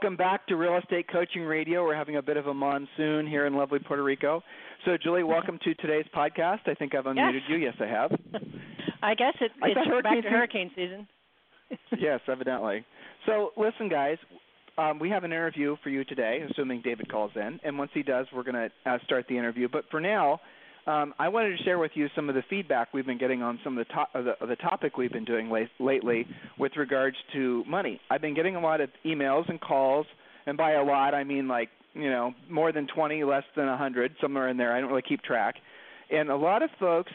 Welcome back to Real Estate Coaching Radio. We're having a bit of a monsoon here in lovely Puerto Rico. So, Julie, welcome to today's podcast. I think I've unmuted yes. you. Yes, I have. I guess it, I it's hurricane back to season. hurricane season. yes, evidently. So, listen, guys, um, we have an interview for you today, assuming David calls in. And once he does, we're going to uh, start the interview. But for now, um, I wanted to share with you some of the feedback we've been getting on some of the, to- of the, of the topic we've been doing late- lately with regards to money. I've been getting a lot of emails and calls, and by a lot, I mean like you know more than 20, less than 100, somewhere in there. I don't really keep track. And a lot of folks,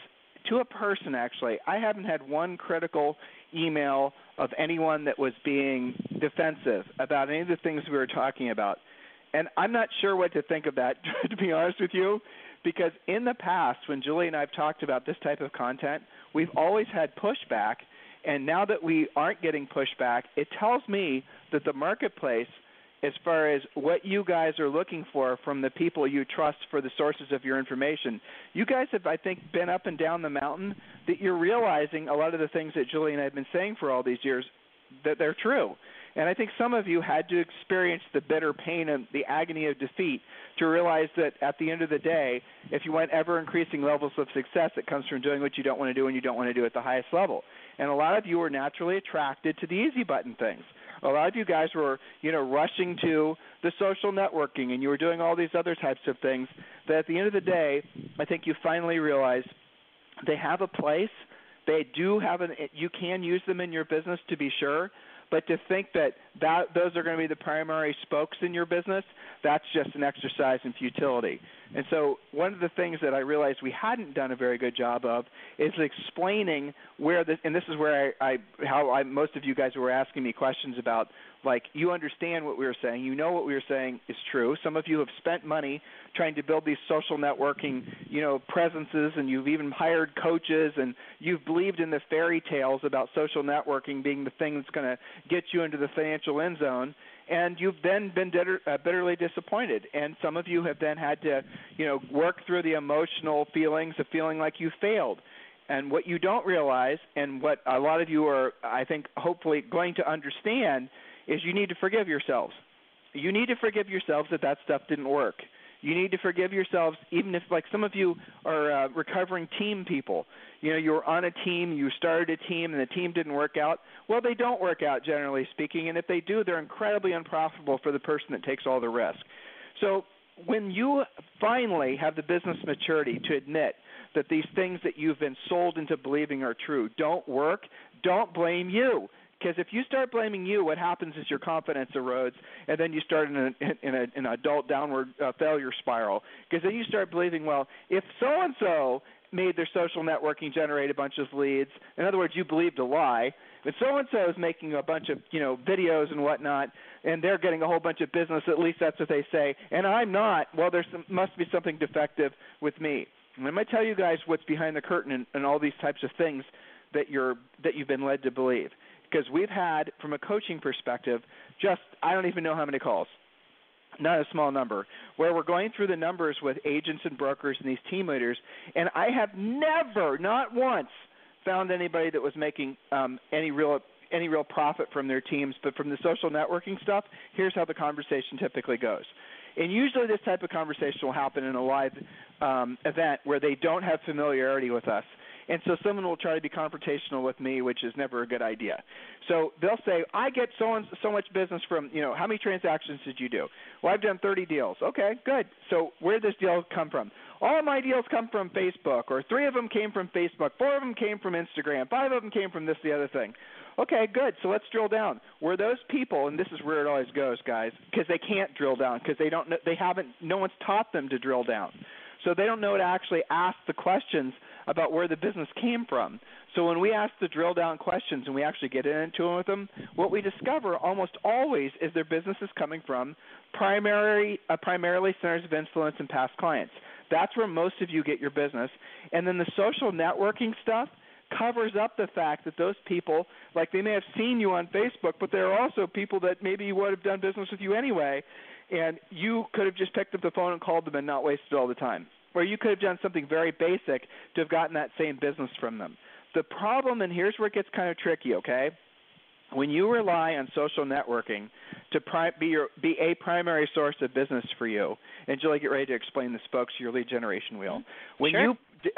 to a person actually, I haven't had one critical email of anyone that was being defensive about any of the things we were talking about. And I'm not sure what to think of that, to be honest with you, because in the past, when Julie and I have talked about this type of content, we've always had pushback. And now that we aren't getting pushback, it tells me that the marketplace, as far as what you guys are looking for from the people you trust for the sources of your information, you guys have, I think, been up and down the mountain that you're realizing a lot of the things that Julie and I have been saying for all these years that they're true. And I think some of you had to experience the bitter pain and the agony of defeat to realize that at the end of the day, if you want ever increasing levels of success, it comes from doing what you don't want to do and you don't want to do at the highest level. And a lot of you were naturally attracted to the easy button things. A lot of you guys were, you know, rushing to the social networking and you were doing all these other types of things that at the end of the day, I think you finally realized they have a place. They do have an you can use them in your business to be sure, but to think that, that those are going to be the primary spokes in your business, that's just an exercise in futility. And so, one of the things that I realized we hadn't done a very good job of is explaining where this, and this is where I, I how I, most of you guys were asking me questions about, like you understand what we were saying, you know what we were saying is true. Some of you have spent money trying to build these social networking, you know, presences, and you've even hired coaches, and you've believed in the fairy tales about social networking being the thing that's going to get you into the financial end zone and you've then been bitter, uh, bitterly disappointed. And some of you have then had to, you know, work through the emotional feelings of feeling like you failed. And what you don't realize, and what a lot of you are, I think, hopefully going to understand, is you need to forgive yourselves. You need to forgive yourselves that that stuff didn't work. You need to forgive yourselves, even if, like some of you are uh, recovering team people. You know, you were on a team, you started a team, and the team didn't work out. Well, they don't work out, generally speaking, and if they do, they're incredibly unprofitable for the person that takes all the risk. So, when you finally have the business maturity to admit that these things that you've been sold into believing are true don't work, don't blame you because if you start blaming you, what happens is your confidence erodes, and then you start in, a, in, a, an adult downward uh, failure spiral. Because then you start believing, well, if so and so made their social networking generate a bunch of leads, in other words, you believed a lie. But so and so is making a bunch of you know videos and whatnot, and they're getting a whole bunch of business. At least that's what they say, and I'm not. Well, there must be something defective with me. And going to tell you guys what's behind the curtain and, and all these types of things that you're that you've been led to believe because we've had, from a coaching perspective, just I don't even know how many calls, not a small number, where we're going through the numbers with agents and brokers and these team leaders, and I have never, not once, found anybody that was making um, any real any real profit from their teams. But from the social networking stuff, here's how the conversation typically goes. And usually, this type of conversation will happen in a live um, event where they don't have familiarity with us and so someone will try to be confrontational with me, which is never a good idea. So they'll say, "I get so and so much business from you know how many transactions did you do? Well, I've done 30 deals. Okay, good. So where did this deal come from? All my deals come from Facebook, or three of them came from Facebook, four of them came from Instagram, five of them came from this, the other thing. Okay, good. So let's drill down. Were those people, and this is where it always goes, guys, because they can't drill down because they don't, know, they haven't, no one's taught them to drill down. So they don't know to actually ask the questions about where the business came from. So when we ask the drill down questions and we actually get into them with them, what we discover almost always is their business is coming from primary, uh, primarily centers of influence and past clients. That's where most of you get your business. And then the social networking stuff covers up the fact that those people, like they may have seen you on Facebook, but there are also people that maybe would have done business with you anyway, and you could have just picked up the phone and called them and not wasted all the time. Or you could have done something very basic to have gotten that same business from them. The problem, and here's where it gets kind of tricky, okay? When you rely on social networking to pri- be your be a primary source of business for you, and Julie, get ready to explain the spokes to your lead generation wheel. When sure. you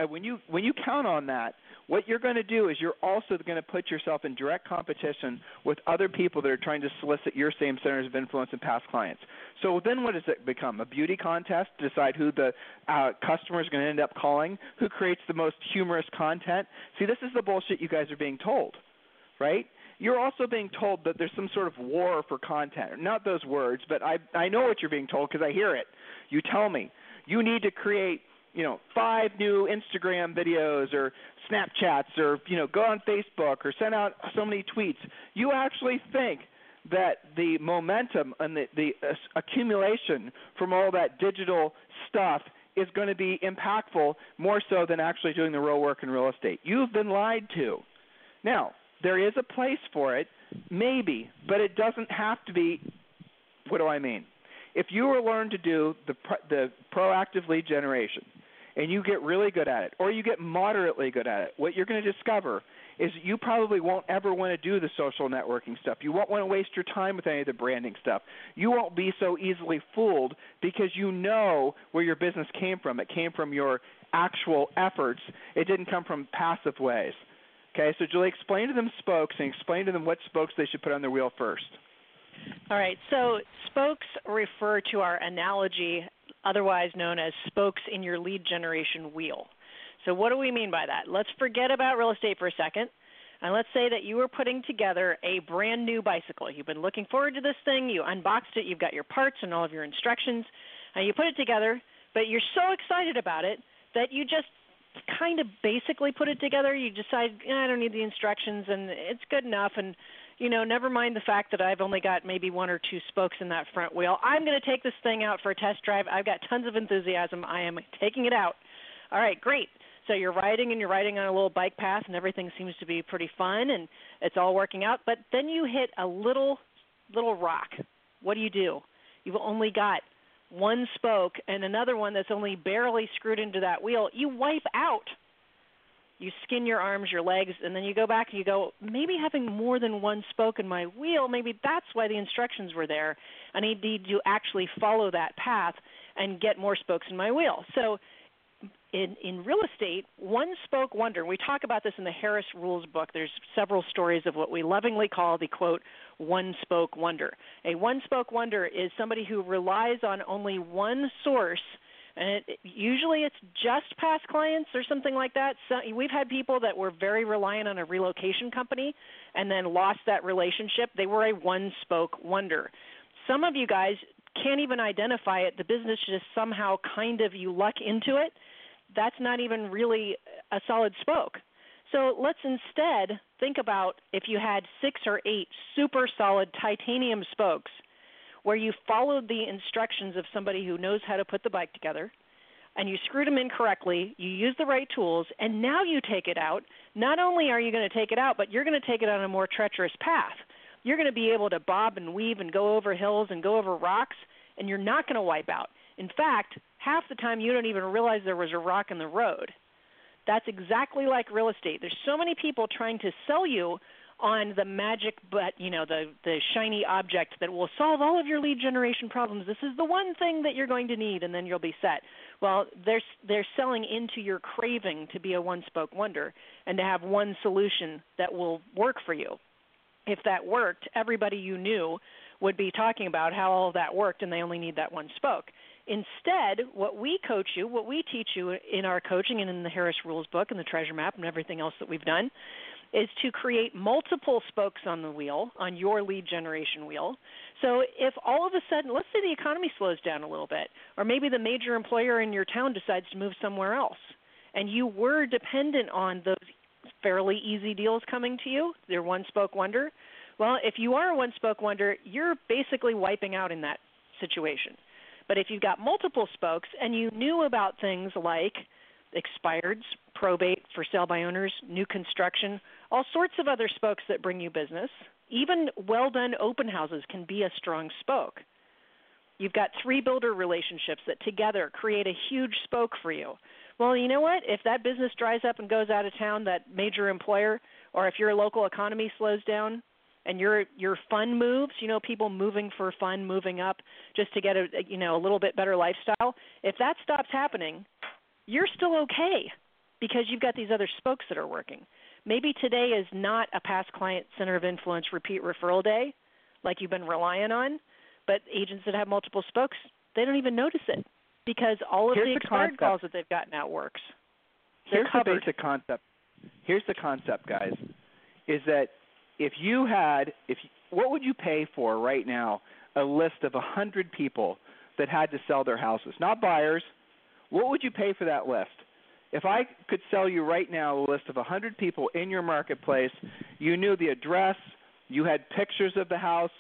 when you when you count on that, what you're going to do is you're also going to put yourself in direct competition with other people that are trying to solicit your same centers of influence and past clients. So then what does it become? A beauty contest to decide who the uh, customer is going to end up calling, who creates the most humorous content. See, this is the bullshit you guys are being told, right? you're also being told that there's some sort of war for content. Not those words, but I I know what you're being told because I hear it. You tell me you need to create you know five new Instagram videos or Snapchats or you know go on Facebook or send out so many tweets. You actually think that the momentum and the the uh, accumulation from all that digital stuff is going to be impactful more so than actually doing the real work in real estate. You've been lied to. Now, there is a place for it, maybe, but it doesn't have to be. What do I mean? If you were learn to do the the proactive lead generation, and you get really good at it, or you get moderately good at it, what you're going to discover is you probably won't ever want to do the social networking stuff. You won't want to waste your time with any of the branding stuff. You won't be so easily fooled because you know where your business came from. It came from your actual efforts. It didn't come from passive ways. Okay, so Julie, explain to them spokes and explain to them what spokes they should put on their wheel first. All right, so spokes refer to our analogy, otherwise known as spokes in your lead generation wheel. So, what do we mean by that? Let's forget about real estate for a second. And let's say that you are putting together a brand new bicycle. You've been looking forward to this thing, you unboxed it, you've got your parts and all of your instructions, and you put it together, but you're so excited about it that you just kind of basically put it together. You decide eh, I don't need the instructions and it's good enough and you know, never mind the fact that I've only got maybe one or two spokes in that front wheel. I'm going to take this thing out for a test drive. I've got tons of enthusiasm. I am taking it out. All right, great. So you're riding and you're riding on a little bike path and everything seems to be pretty fun and it's all working out, but then you hit a little little rock. What do you do? You've only got one spoke and another one that's only barely screwed into that wheel, you wipe out. You skin your arms, your legs, and then you go back and you go, maybe having more than one spoke in my wheel, maybe that's why the instructions were there. I need to actually follow that path and get more spokes in my wheel. So in, in real estate, one spoke wonder, we talk about this in the Harris Rules book. There's several stories of what we lovingly call the quote, one spoke wonder. A one spoke wonder is somebody who relies on only one source and it, usually it's just past clients or something like that. So we've had people that were very reliant on a relocation company and then lost that relationship. They were a one spoke wonder. Some of you guys can't even identify it. The business just somehow kind of you luck into it. That's not even really a solid spoke. So let's instead think about if you had six or eight super solid titanium spokes where you followed the instructions of somebody who knows how to put the bike together and you screwed them in correctly, you use the right tools, and now you take it out. Not only are you going to take it out, but you're going to take it on a more treacherous path. You're going to be able to bob and weave and go over hills and go over rocks, and you're not going to wipe out. In fact, half the time you don't even realize there was a rock in the road. That's exactly like real estate. There's so many people trying to sell you on the magic but you know the the shiny object that will solve all of your lead generation problems. This is the one thing that you're going to need and then you'll be set. Well, they're they're selling into your craving to be a one spoke wonder and to have one solution that will work for you. If that worked, everybody you knew would be talking about how all that worked and they only need that one spoke. Instead, what we coach you, what we teach you in our coaching and in the Harris Rules book and the Treasure Map and everything else that we've done, is to create multiple spokes on the wheel, on your lead generation wheel. So if all of a sudden, let's say the economy slows down a little bit, or maybe the major employer in your town decides to move somewhere else, and you were dependent on those fairly easy deals coming to you. They're one spoke wonder. Well, if you are a one spoke wonder, you're basically wiping out in that situation. But if you've got multiple spokes and you knew about things like expireds, probate for sale by owners, new construction, all sorts of other spokes that bring you business, even well done open houses can be a strong spoke. You've got three builder relationships that together create a huge spoke for you. Well, you know what? If that business dries up and goes out of town, that major employer, or if your local economy slows down, and your your fun moves, you know, people moving for fun, moving up just to get a you know a little bit better lifestyle. If that stops happening, you're still okay because you've got these other spokes that are working. Maybe today is not a past client center of influence repeat referral day like you've been relying on, but agents that have multiple spokes, they don't even notice it because all of Here's the expired calls that they've gotten out works. They're Here's covered. the basic concept. Here's the concept, guys. Is that if you had if what would you pay for right now a list of a hundred people that had to sell their houses, not buyers? What would you pay for that list? If I could sell you right now a list of a hundred people in your marketplace, you knew the address, you had pictures of the house,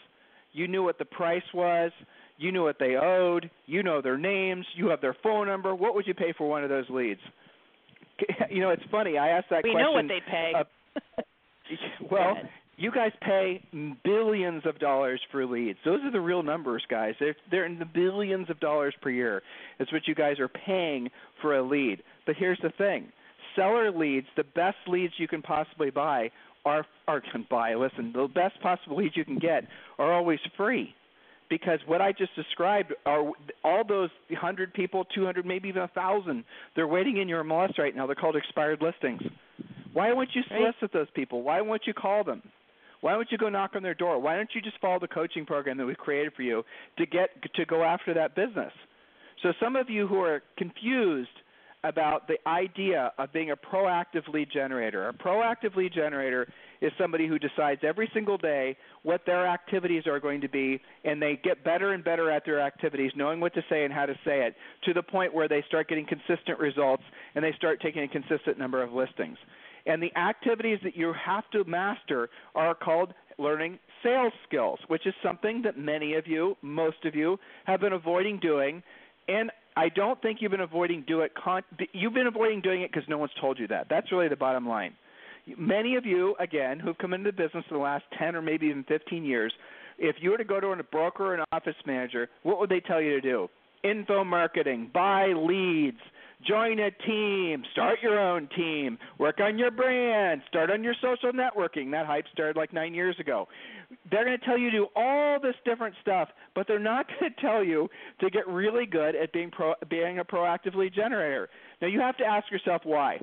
you knew what the price was, you knew what they owed, you know their names, you have their phone number. What would you pay for one of those leads? You know, it's funny. I asked that we question. know what they pay. uh, well. You guys pay billions of dollars for leads. Those are the real numbers, guys. They're they're in the billions of dollars per year. It's what you guys are paying for a lead. But here's the thing: seller leads, the best leads you can possibly buy, are are can buy. Listen, the best possible leads you can get are always free. Because what I just described are all those 100 people, 200, maybe even a 1,000. They're waiting in your MLS right now. They're called expired listings. Why won't you solicit those people? Why won't you call them? Why don't you go knock on their door? Why don't you just follow the coaching program that we've created for you to get to go after that business? So some of you who are confused about the idea of being a proactive lead generator. A proactive lead generator is somebody who decides every single day what their activities are going to be and they get better and better at their activities, knowing what to say and how to say it, to the point where they start getting consistent results and they start taking a consistent number of listings. And the activities that you have to master are called learning sales skills, which is something that many of you, most of you, have been avoiding doing. And I don't think you've been avoiding do it. Con- you've been avoiding doing it because no one's told you that. That's really the bottom line. Many of you, again, who've come into the business in the last 10 or maybe even 15 years, if you were to go to a broker or an office manager, what would they tell you to do? Info marketing, buy leads, join a team, start your own team, work on your brand, start on your social networking. That hype started like nine years ago. They're going to tell you to do all this different stuff, but they're not going to tell you to get really good at being pro, being a proactive lead generator. Now you have to ask yourself why.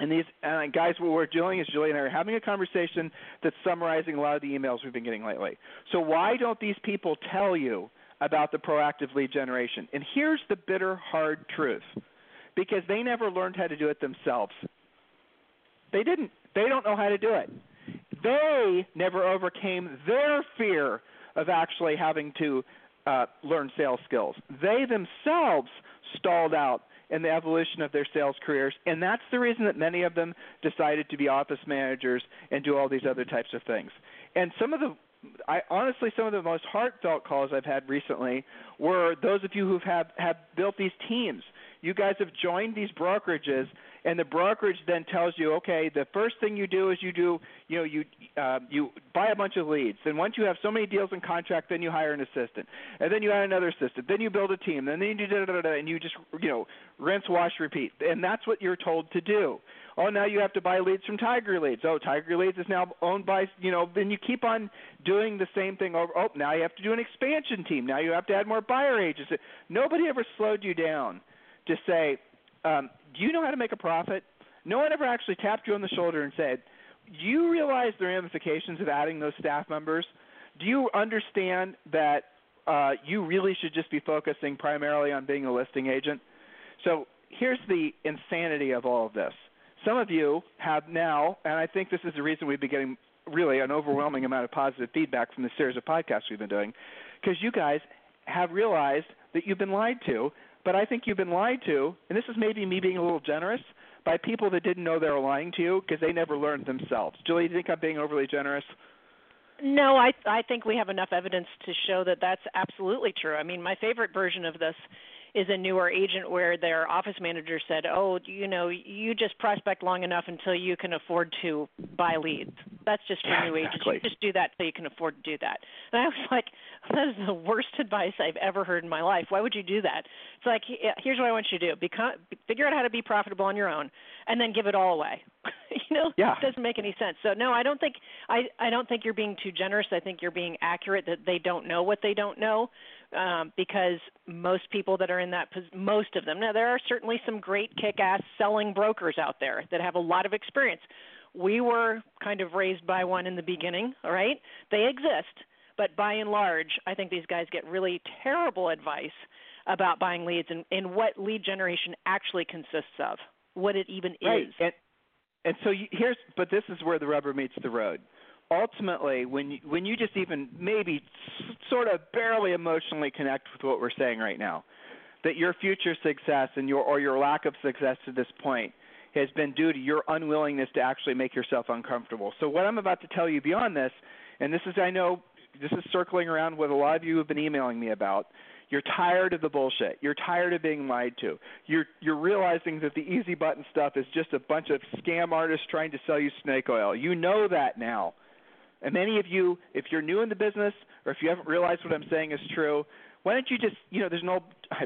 And these and uh, guys, what we're doing is Julie and I are having a conversation that's summarizing a lot of the emails we've been getting lately. So why don't these people tell you about the proactive lead generation? And here's the bitter, hard truth: because they never learned how to do it themselves. They didn't. They don't know how to do it. They never overcame their fear of actually having to uh, learn sales skills. They themselves stalled out in the evolution of their sales careers, and that's the reason that many of them decided to be office managers and do all these other types of things. And some of the I honestly some of the most heartfelt calls I've had recently were those of you who have have built these teams. You guys have joined these brokerages and the brokerage then tells you, okay, the first thing you do is you do, you know, you uh, you buy a bunch of leads. Then once you have so many deals in contract, then you hire an assistant, and then you add another assistant. Then you build a team, and then you do da da da, da and you just you know rinse, wash, repeat, and that's what you're told to do. Oh, now you have to buy leads from Tiger Leads. Oh, Tiger Leads is now owned by you know. Then you keep on doing the same thing over. Oh, now you have to do an expansion team. Now you have to add more buyer agents. Nobody ever slowed you down to say, um, do you know how to make a profit? No one ever actually tapped you on the shoulder and said, do you realize the ramifications of adding those staff members? Do you understand that uh, you really should just be focusing primarily on being a listing agent? So here's the insanity of all of this. Some of you have now, and I think this is the reason we've been getting really an overwhelming amount of positive feedback from the series of podcasts we've been doing, because you guys have realized that you've been lied to. But I think you've been lied to, and this is maybe me being a little generous, by people that didn't know they were lying to you because they never learned themselves. Julie, do you think I'm being overly generous? No, I I think we have enough evidence to show that that's absolutely true. I mean, my favorite version of this is a newer agent where their office manager said, "Oh, you know, you just prospect long enough until you can afford to buy leads. That's just for new agents. Exactly. You just do that so you can afford to do that." And I was like, "That is the worst advice I've ever heard in my life. Why would you do that?" It's like, uh, here's what I want you to do: Become, figure out how to be profitable on your own, and then give it all away. you know, Yeah. it doesn't make any sense. So no, I don't think I I don't think you're being too generous. I think you're being accurate that they don't know what they don't know um, because most people that are in that pos- most of them now there are certainly some great kick-ass selling brokers out there that have a lot of experience. We were kind of raised by one in the beginning, all right? They exist, but by and large, I think these guys get really terrible advice about buying leads and, and what lead generation actually consists of, what it even Right. is. And and so you, here's but this is where the rubber meets the road. Ultimately, when you, when you just even maybe sort of barely emotionally connect with what we're saying right now, that your future success and your or your lack of success to this point has been due to your unwillingness to actually make yourself uncomfortable. So what I'm about to tell you beyond this, and this is I know this is circling around what a lot of you have been emailing me about. You're tired of the bullshit. You're tired of being lied to. You're you're realizing that the easy button stuff is just a bunch of scam artists trying to sell you snake oil. You know that now. And many of you, if you're new in the business or if you haven't realized what I'm saying is true, why don't you just, you know, there's an old,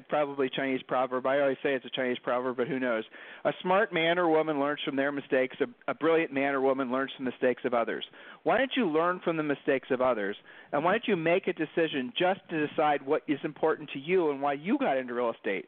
probably Chinese proverb. I always say it's a Chinese proverb, but who knows? A smart man or woman learns from their mistakes. A, a brilliant man or woman learns from the mistakes of others. Why don't you learn from the mistakes of others? And why don't you make a decision just to decide what is important to you and why you got into real estate?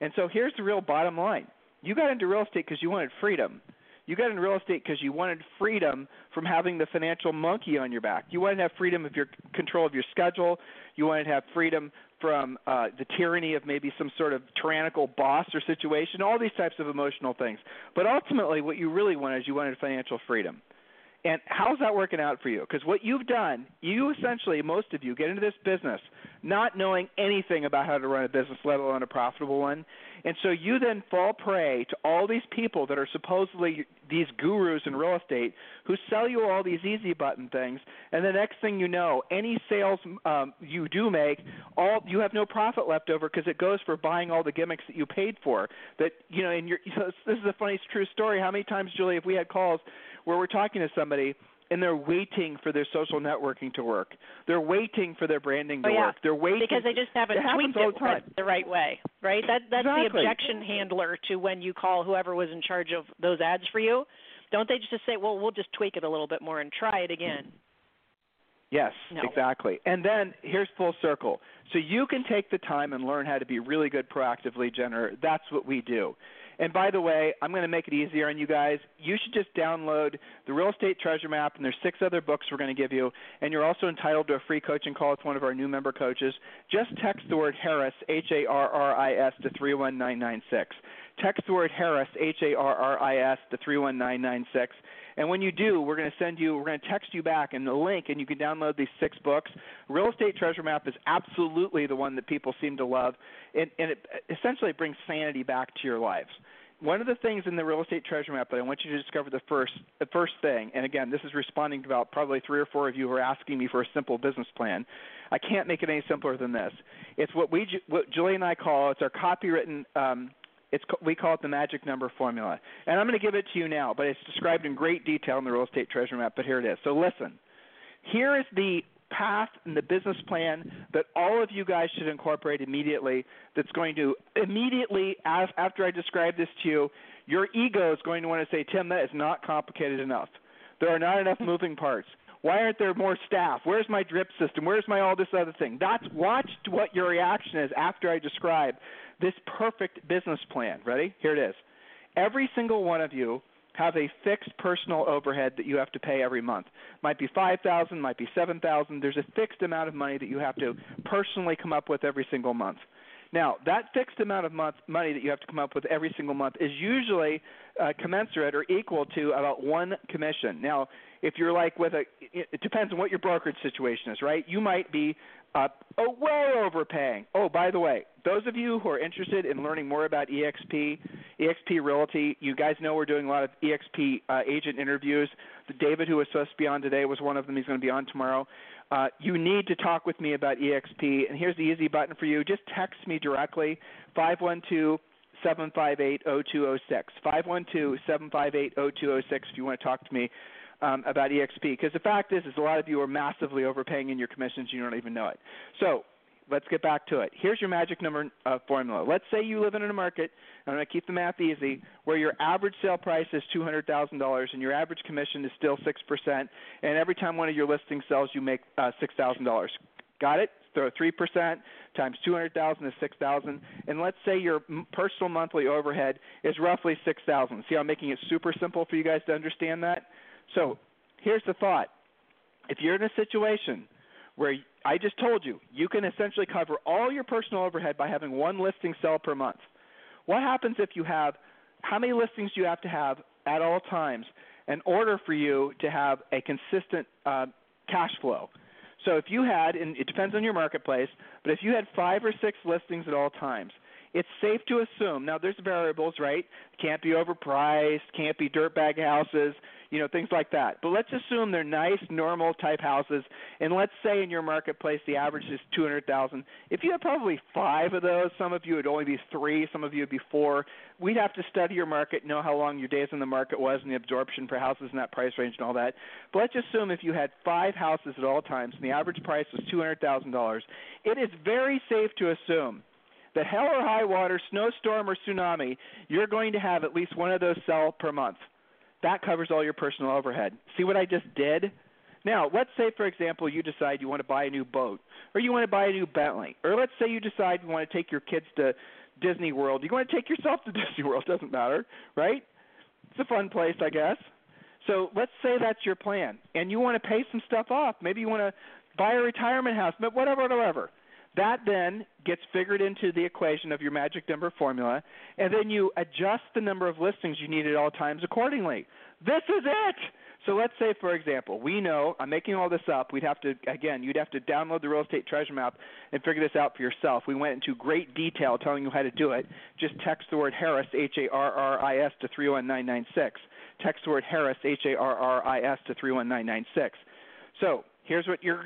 And so here's the real bottom line. You got into real estate because you wanted freedom. You got in real estate because you wanted freedom from having the financial monkey on your back. You wanted to have freedom of your control of your schedule. You wanted to have freedom from uh, the tyranny of maybe some sort of tyrannical boss or situation. All these types of emotional things. But ultimately, what you really wanted is you wanted financial freedom. And how's that working out for you? Because what you've done, you essentially, most of you, get into this business not knowing anything about how to run a business, let alone a profitable one. And so you then fall prey to all these people that are supposedly these gurus in real estate who sell you all these easy button things. And the next thing you know, any sales um, you do make, all you have no profit left over because it goes for buying all the gimmicks that you paid for. That you know, and you're, so this is a funny, true story. How many times, Julie, have we had calls where we're talking to somebody? and they're waiting for their social networking to work. They're waiting for their branding to Oh, yeah. work. They're waiting because they just haven't tweaked it the right- the right way, right? That that's the objection handler to when you call whoever was in charge of those ads for you. Don't they just say, "Well, we'll just tweak it a little bit more and try it again"? Yes, No. exactly. And then here's full circle. So you can take the time and learn how to be really good proactively generator. That's what we do. And by the way, I'm going to make it easier on you guys. You should just download the Real Estate Treasure Map, and there's six other books we're going to give you. And you're also entitled to a free coaching call with one of our new member coaches. Just text the word Harris, H A R R I S, to 31996. Text the word Harris, H A R R I S, to 31996. And when you do, we're going to send you, we're going to text you back and the link, and you can download these six books. Real Estate Treasure Map is absolutely the one that people seem to love, and, and it essentially brings sanity back to your lives. One of the things in the Real Estate Treasure Map that I want you to discover the first, the first thing, and again, this is responding to about probably three or four of you who are asking me for a simple business plan. I can't make it any simpler than this. It's what we, what Julie and I call, it's our copywritten um, it's we call it the magic number formula, and I'm going to give it to you now. But it's described in great detail in the real estate treasure map. But here it is. So listen, here is the path and the business plan that all of you guys should incorporate immediately. That's going to immediately, as, after I describe this to you, your ego is going to want to say, Tim, that is not complicated enough. There are not enough moving parts. Why aren't there more staff? Where's my drip system? Where's my all this other thing? That's watch what your reaction is after I describe this perfect business plan. Ready? Here it is. Every single one of you have a fixed personal overhead that you have to pay every month. Might be 5000, might be 7000. There's a fixed amount of money that you have to personally come up with every single month. Now, that fixed amount of month, money that you have to come up with every single month is usually uh, commensurate or equal to about one commission. Now, if you're like with a, it depends on what your brokerage situation is, right? You might be uh, oh, way overpaying. Oh, by the way, those of you who are interested in learning more about EXP, EXP Realty, you guys know we're doing a lot of EXP uh, agent interviews. The David, who was supposed to be on today, was one of them. He's going to be on tomorrow. Uh, you need to talk with me about EXP, and here's the easy button for you. Just text me directly, 512 758 0206. 512 758 0206 if you want to talk to me um, about EXP. Because the fact is, is a lot of you are massively overpaying in your commissions, you don't even know it. So let's get back to it. Here's your magic number uh, formula. Let's say you live in a market, I'm going to keep the math easy, where your average sale price is $200,000 and your average commission is still 6%, and every time one of your listings sells, you make uh, $6,000. Got it? Throw 3% times 200,000 is 6,000, and let's say your personal monthly overhead is roughly 6,000. See how I'm making it super simple for you guys to understand that? So, here's the thought. If you're in a situation where I just told you, you can essentially cover all your personal overhead by having one listing sell per month. What happens if you have how many listings do you have to have at all times in order for you to have a consistent uh, cash flow? So if you had, and it depends on your marketplace, but if you had five or six listings at all times, it's safe to assume. Now there's variables, right? Can't be overpriced, can't be dirtbag houses, you know, things like that. But let's assume they're nice, normal type houses, and let's say in your marketplace the average is 200,000. If you had probably five of those, some of you would only be three, some of you would be four. We'd have to study your market, know how long your days in the market was, and the absorption for houses in that price range and all that. But let's assume if you had five houses at all times and the average price was $200,000, it is very safe to assume that hell or high water, snowstorm or tsunami, you're going to have at least one of those sell per month. That covers all your personal overhead. See what I just did? Now, let's say, for example, you decide you want to buy a new boat, or you want to buy a new Bentley, or let's say you decide you want to take your kids to Disney World. You want to take yourself to Disney World, doesn't matter, right? It's a fun place, I guess. So let's say that's your plan, and you want to pay some stuff off. Maybe you want to buy a retirement house, but whatever, whatever. That then gets figured into the equation of your magic number formula, and then you adjust the number of listings you need at all times accordingly. This is it. So let's say, for example, we know I'm making all this up. We'd have to again, you'd have to download the real estate treasure map and figure this out for yourself. We went into great detail telling you how to do it. Just text the word Harris H A R R I S to 31996. Text the word Harris H A R R I S to 31996. So here's what you're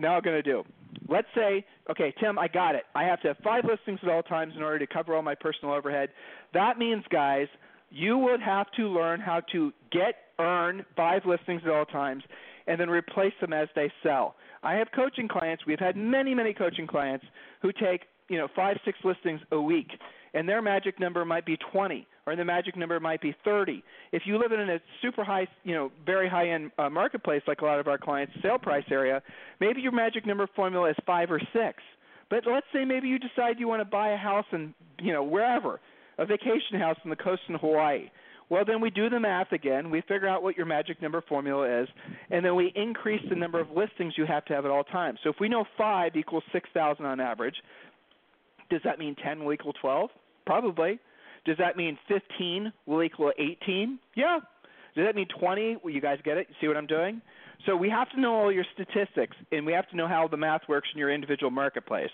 now going to do. Let's say, okay, Tim, I got it. I have to have five listings at all times in order to cover all my personal overhead. That means, guys, you would have to learn how to get, earn five listings at all times, and then replace them as they sell. I have coaching clients. We've had many, many coaching clients who take, you know, five, six listings a week, and their magic number might be 20 or the magic number might be 30. If you live in a super high, you know, very high-end uh, marketplace like a lot of our clients' sale price area, maybe your magic number formula is five or six. But let's say maybe you decide you want to buy a house in, you know, wherever, a vacation house on the coast in Hawaii. Well, then we do the math again. We figure out what your magic number formula is, and then we increase the number of listings you have to have at all times. So if we know five equals 6,000 on average, does that mean 10 will equal 12? Probably. Does that mean 15 will equal 18? Yeah. Does that mean 20? Well, you guys get it? You see what I'm doing? So we have to know all your statistics, and we have to know how the math works in your individual marketplace.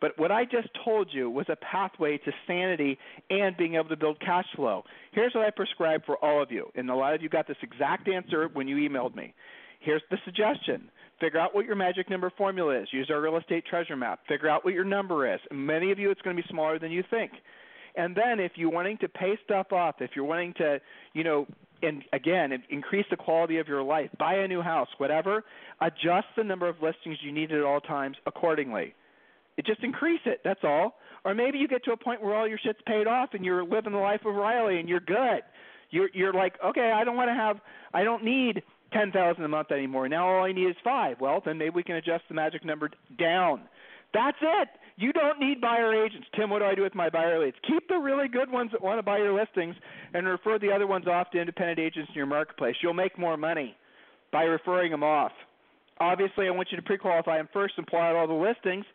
But what I just told you was a pathway to sanity and being able to build cash flow. Here's what I prescribe for all of you, and a lot of you got this exact answer when you emailed me. Here's the suggestion. Figure out what your magic number formula is. Use our real estate treasure map. Figure out what your number is. Many of you, it's going to be smaller than you think. And then if you're wanting to pay stuff off, if you're wanting to, you know, and again, increase the quality of your life, buy a new house, whatever, adjust the number of listings you need at all times accordingly. It just increase it, that's all. Or maybe you get to a point where all your shit's paid off and you're living the life of Riley and you're good. You're you're like, okay, I don't want to have, I don't need ten thousand a month anymore. Now all I need is five. Well, then maybe we can adjust the magic number down. That's it. You don't need buyer agents. Tim, what do I do with my buyer leads? Keep the really good ones that want to buy your listings and refer the other ones off to independent agents in your marketplace. You'll make more money by referring them off. Obviously, I want you to pre qualify them first and pull out all the listings.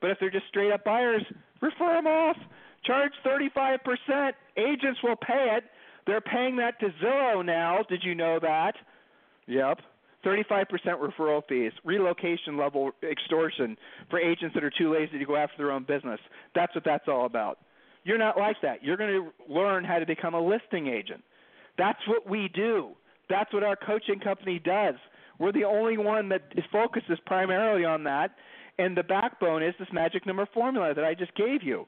But if they're just straight up buyers, Refer them off. Charge 35%. Agents will pay it. They're paying that to Zillow now. Did you know that? Yep. 35% referral fees, relocation level extortion for agents that are too lazy to go after their own business. That's what that's all about. You're not like that. You're going to learn how to become a listing agent. That's what we do. That's what our coaching company does. We're the only one that focuses primarily on that, and the backbone is this magic number formula that I just gave you.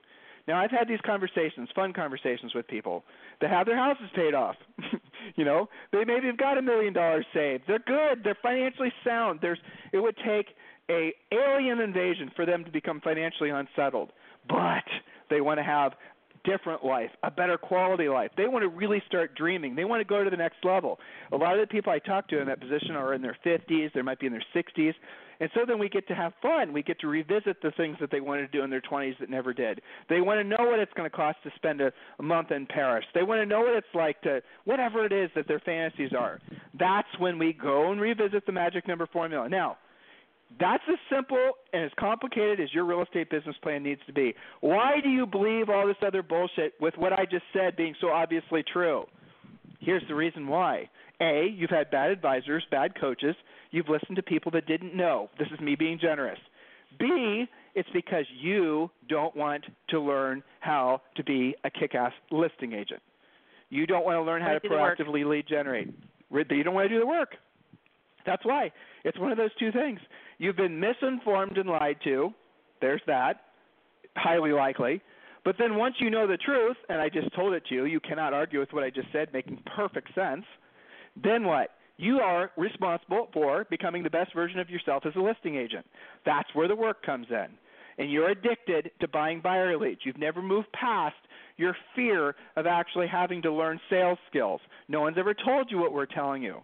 Now I've had these conversations, fun conversations with people that have their houses paid off. you know, they maybe have got a million dollars saved. They're good. They're financially sound. There's it would take a alien invasion for them to become financially unsettled. But they want to have different life, a better quality life. They want to really start dreaming. They want to go to the next level. A lot of the people I talk to in that position are in their 50s, they might be in their 60s. And so then we get to have fun. We get to revisit the things that they wanted to do in their 20s that never did. They want to know what it's going to cost to spend a, a month in Paris. They want to know what it's like to, whatever it is that their fantasies are. That's when we go and revisit the magic number formula. Now, that's as simple and as complicated as your real estate business plan needs to be. Why do you believe all this other bullshit with what I just said being so obviously true? Here's the reason why. A, you've had bad advisors, bad coaches. You've listened to people that didn't know. This is me being generous. B, it's because you don't want to learn how to be a kick ass listing agent. You don't want to learn how to proactively lead generate. You don't want to do the work. That's why. It's one of those two things. You've been misinformed and lied to. There's that. Highly likely. But then once you know the truth, and I just told it to you, you cannot argue with what I just said, making perfect sense. Then what? You are responsible for becoming the best version of yourself as a listing agent. That's where the work comes in. And you're addicted to buying buyer leads. You've never moved past your fear of actually having to learn sales skills. No one's ever told you what we're telling you.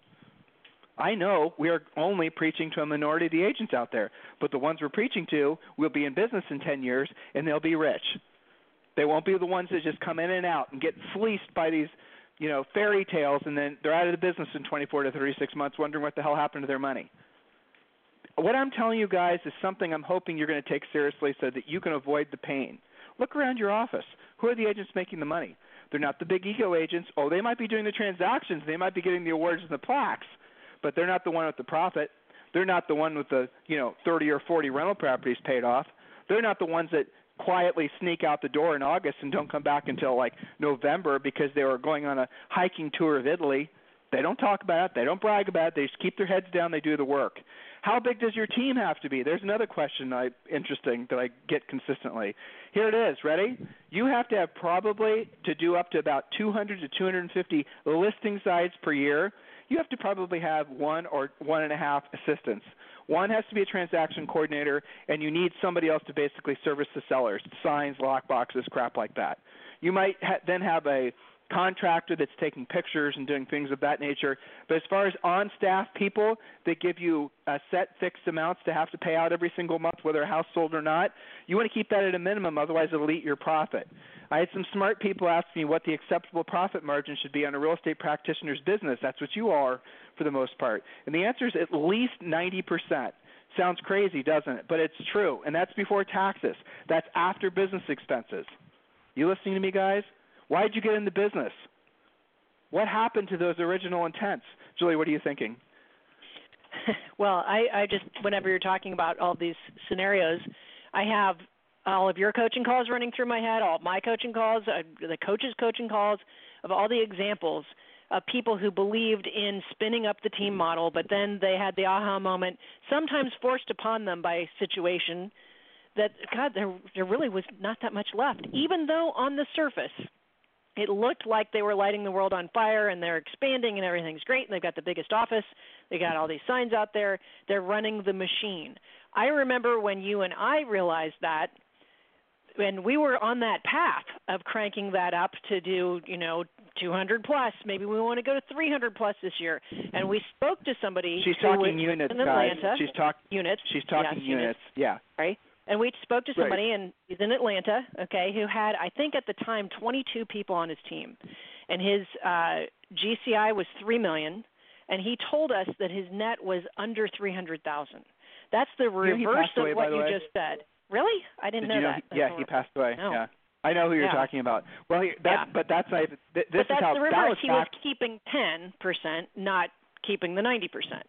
I know we are only preaching to a minority of the agents out there, but the ones we're preaching to will be in business in 10 years and they'll be rich. They won't be the ones that just come in and out and get fleeced by these, you know, fairy tales and then they're out of the business in 24 to 36 months wondering what the hell happened to their money. What I'm telling you guys is something I'm hoping you're going to take seriously so that you can avoid the pain. Look around your office. Who are the agents making the money? They're not the big ego agents. Oh, they might be doing the transactions. They might be getting the awards and the plaques but they're not the one with the profit. They're not the one with the you know 30 or 40 rental properties paid off. They're not the ones that quietly sneak out the door in August and don't come back until like November because they were going on a hiking tour of Italy. They don't talk about it. They don't brag about it. They just keep their heads down. They do the work. How big does your team have to be? There's another question I interesting that I get consistently. Here it is. Ready? You have to have probably to do up to about 200 to 250 listing sides per year you have to probably have one or one and a half assistants. One has to be a transaction coordinator, and you need somebody else to basically service the sellers, signs, lock boxes, crap like that. You might ha- then have a contractor that's taking pictures and doing things of that nature. But as far as on staff people that give you uh, set fixed amounts to have to pay out every single month, whether a house sold or not, you want to keep that at a minimum, otherwise it'll eat your profit. I had some smart people ask me what the acceptable profit margin should be on a real estate practitioner's business. That's what you are for the most part. And the answer is at least 90%. Sounds crazy, doesn't it? But it's true. And that's before taxes. That's after business expenses. You listening to me, guys? Why did you get in the business? What happened to those original intents? Julie, what are you thinking? well, I, I just, whenever you're talking about all these scenarios, I have all of your coaching calls running through my head, all my coaching calls, uh, the coaches' coaching calls, of all the examples of people who believed in spinning up the team model, but then they had the aha moment, sometimes forced upon them by a situation, that God, there there really was not that much left, even though on the surface it looked like they were lighting the world on fire and they're expanding and everything's great and they've got the biggest office they got all these signs out there they're running the machine i remember when you and i realized that and we were on that path of cranking that up to do, you know, 200 plus. Maybe we want to go to 300 plus this year. And we spoke to somebody. She's talking units, in Atlanta. guys. She's talking units. She's talking yes, units. units. Yeah. Right. And we spoke to somebody, right. and he's in Atlanta, okay, who had, I think at the time, 22 people on his team, and his uh, GCI was three million, and he told us that his net was under 300,000. That's the reverse away, of what you way. just said. Really? I didn't Did know you know? that. He, yeah, he passed away. No. Yeah. I know who you're Yeah. talking about. Well, he, that, Yeah. but that's. Th- this but is that's how the that reverse. was he back. was keeping 10%, not keeping the 90%.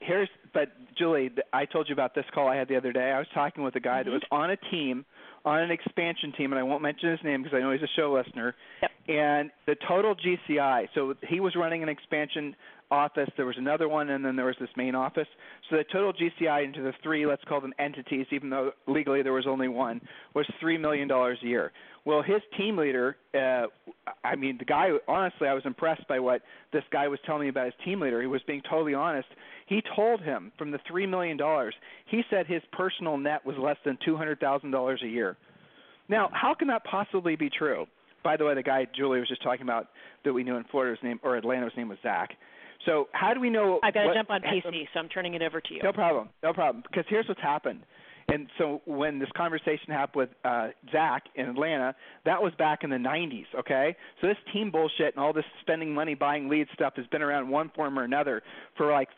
Here's but Julie, I told you about this call I had the other day. I was talking with a guy that Mhm. was on a team, on an expansion team, and I won't mention his name because I know he's a show listener. Yep. And the total GCI, so he was running an expansion office. There was another one, and then there was this main office. So the total GCI into the three, let's call them entities, even though legally there was only one, was three million dollars a year. Well, his team leader, uh, I mean, the guy. Honestly, I was impressed by what this guy was telling me about his team leader. He was being totally honest. He told him from the three million dollars, he said his personal net was less than two hundred thousand dollars a year. Now, how can that possibly be true? By the way, the guy Julie was just talking about that we knew in Florida's name or Atlanta's name was Zach. So how do we know? I've got to jump on PC, so I'm turning it over to you. no problem. No problem. Because here's what's happened. And so when this conversation happened with uh, Zach in Atlanta, that was back in the 90s. Okay, so this team bullshit and all this spending money buying lead stuff has been around one form or another for like,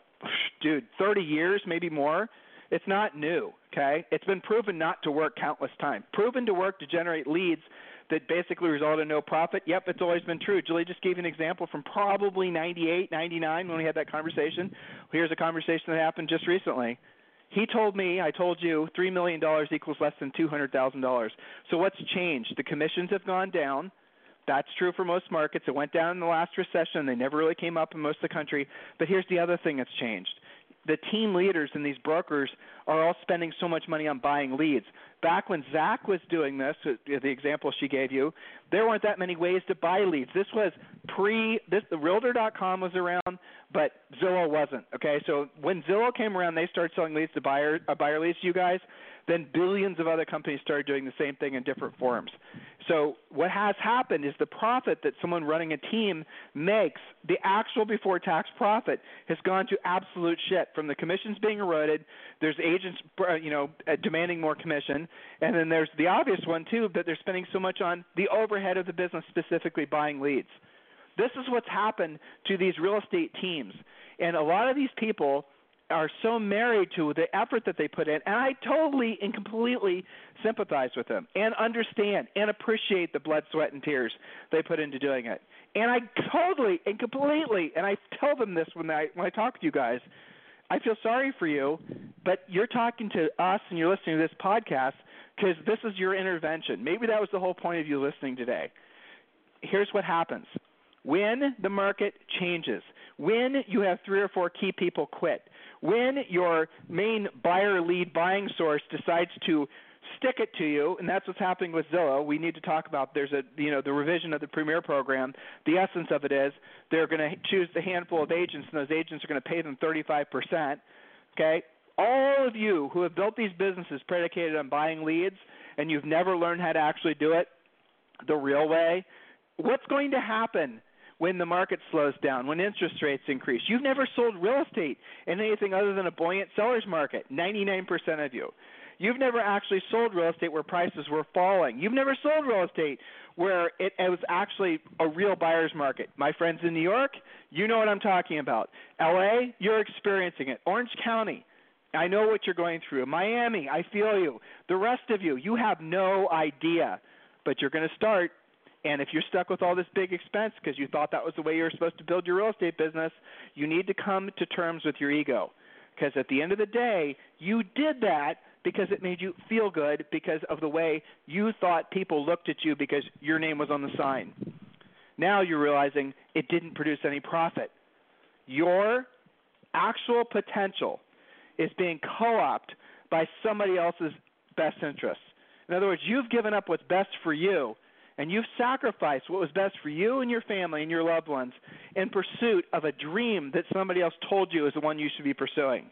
dude, 30 years, maybe more. It's not new. Okay, it's been proven not to work countless times. Proven to work to generate leads that basically result in no profit. Yep, it's always been true. Julie just gave an example from probably 98, 99 when we had that conversation. Here's a conversation that happened just recently. He told me, I told you, three million dollars equals less than two hundred thousand dollars. So what's changed? The commissions have gone down. That's true for most markets. It went down in the last recession. They never really came up in most of the country. But here's the other thing that's changed. The team leaders and these brokers are all spending so much money on buying leads. Back when Zach was doing this, uh, the example she gave you, there weren't that many ways to buy leads. This was pre this the realtor.com was around, but Zillow wasn't. Okay? So when Zillow came around, they started selling leads to buyer uh, buyer leads to you guys. Then billions of other companies started doing the same thing in different forms. So what has happened is the profit that someone running a team makes, the actual before tax profit, has gone to absolute shit. From the commissions being eroded, there's agents, uh, you know, uh, demanding more commission, and then there's the obvious one too that they're spending so much on the overhead of the business, specifically buying leads. This is what's happened to these real estate teams, and a lot of these people are so married to the effort that they put in, and I totally and completely sympathize with them and understand and appreciate the blood, sweat, and tears they put into doing it. And I totally and completely, and I tell them this when I when I talk with you guys, I feel sorry for you, but you're talking to us and you're listening to this podcast because this is your intervention. Maybe that was the whole point of you listening today. Here's what happens. When the market changes, when you have three or four key people quit, when your main buyer lead buying source decides to stick it to you, and that's what's happening with Zillow. We need to talk about there's a you know the revision of the Premier program. The essence of it is they're going to choose the handful of agents, and those agents are going to pay them 35 percent. Okay, all of you who have built these businesses predicated on buying leads, and you've never learned how to actually do it the real way, what's going to happen? When the market slows down, when interest rates increase. You've never sold real estate in anything other than a buoyant seller's market, 99% of you. You've never actually sold real estate where prices were falling. You've never sold real estate where it, it was actually a real buyer's market. My friends in New York, you know what I'm talking about. LA, you're experiencing it. Orange County, I know what you're going through. Miami, I feel you. The rest of you, you have no idea, but you're going to start and if you're stuck with all this big expense because you thought that was the way you were supposed to build your real estate business, you need to come to terms with your ego. Because at the end of the day, you did that because it made you feel good because of the way you thought people looked at you because your name was on the sign. Now you're realizing it didn't produce any profit. Your actual potential is being co opted by somebody else's best interests. In other words, you've given up what's best for you and you've sacrificed what was best for you and your family and your loved ones in pursuit of a dream that somebody else told you is the one you should be pursuing.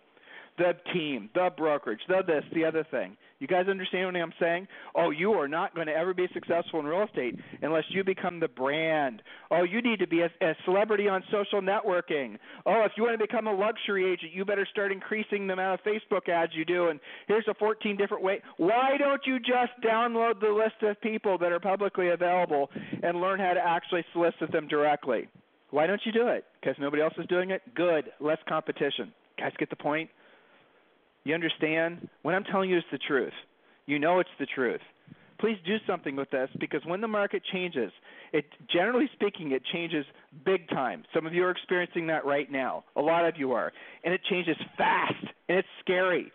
The team, the brokerage, the this, the other thing. You guys understand what I'm saying? Oh, you are not going to ever be successful in real estate unless you become the brand. Oh, you need to be a, a celebrity on social networking. Oh, if you want to become a luxury agent, you better start increasing the amount of Facebook ads you do. And here's a 14 different ways. Why don't you just download the list of people that are publicly available and learn how to actually solicit them directly? Why don't you do it? Because nobody else is doing it? Good. Less competition. Guys, get the point? You understand? When I'm telling you is the truth, you know it's the truth. Please do something with this because when the market changes, it generally speaking it changes big time. Some of you are experiencing that right now. A lot of you are, and it changes fast and it's scary.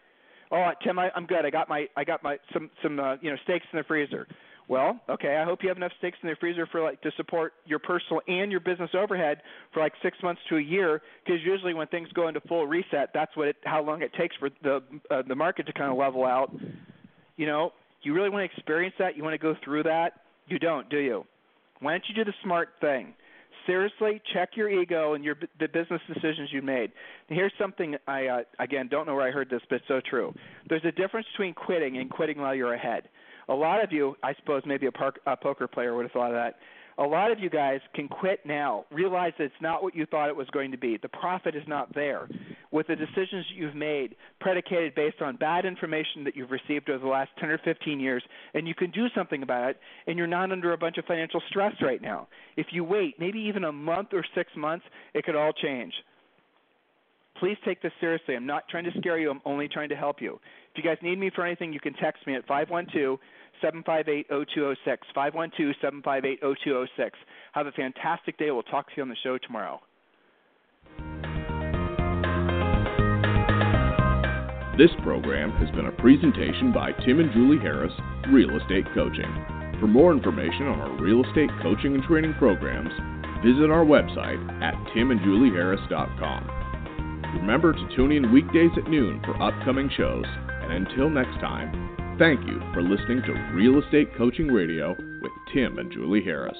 Oh, Tim, I, I'm good. I got my I got my some some uh, you know steaks in the freezer. Well, okay. I hope you have enough steaks in the freezer for like to support your personal and your business overhead for like six months to a year. Because usually when things go into full reset, that's what it, how long it takes for the uh, the market to kind of level out. You know, you really want to experience that. You want to go through that. You don't, do you? Why don't you do the smart thing? Seriously, check your ego and your the business decisions you made. And here's something I uh, again don't know where I heard this, but it's so true. There's a difference between quitting and quitting while you're ahead a lot of you, I suppose maybe a, park, a poker player would have thought of that. A lot of you guys can quit now. Realize that it's not what you thought it was going to be. The profit is not there. With the decisions you've made, predicated based on bad information that you've received over the last 10 or 15 years, and you can do something about it, and you're not under a bunch of financial stress right now. If you wait, maybe even a month or six months, it could all change please take this seriously. I'm not trying to scare you. I'm only trying to help you. If you guys need me for anything, you can text me at 512 758 0206. 512 758 0206. Have a fantastic day. We'll talk to you on the show tomorrow. This program has been a presentation by Tim and Julie Harris, Real Estate Coaching. For more information on our real estate coaching and training programs, visit our website at timandjulieharris.com. Remember to tune in weekdays at noon for upcoming shows. And until next time, thank you for listening to Real Estate Coaching Radio with Tim and Julie Harris.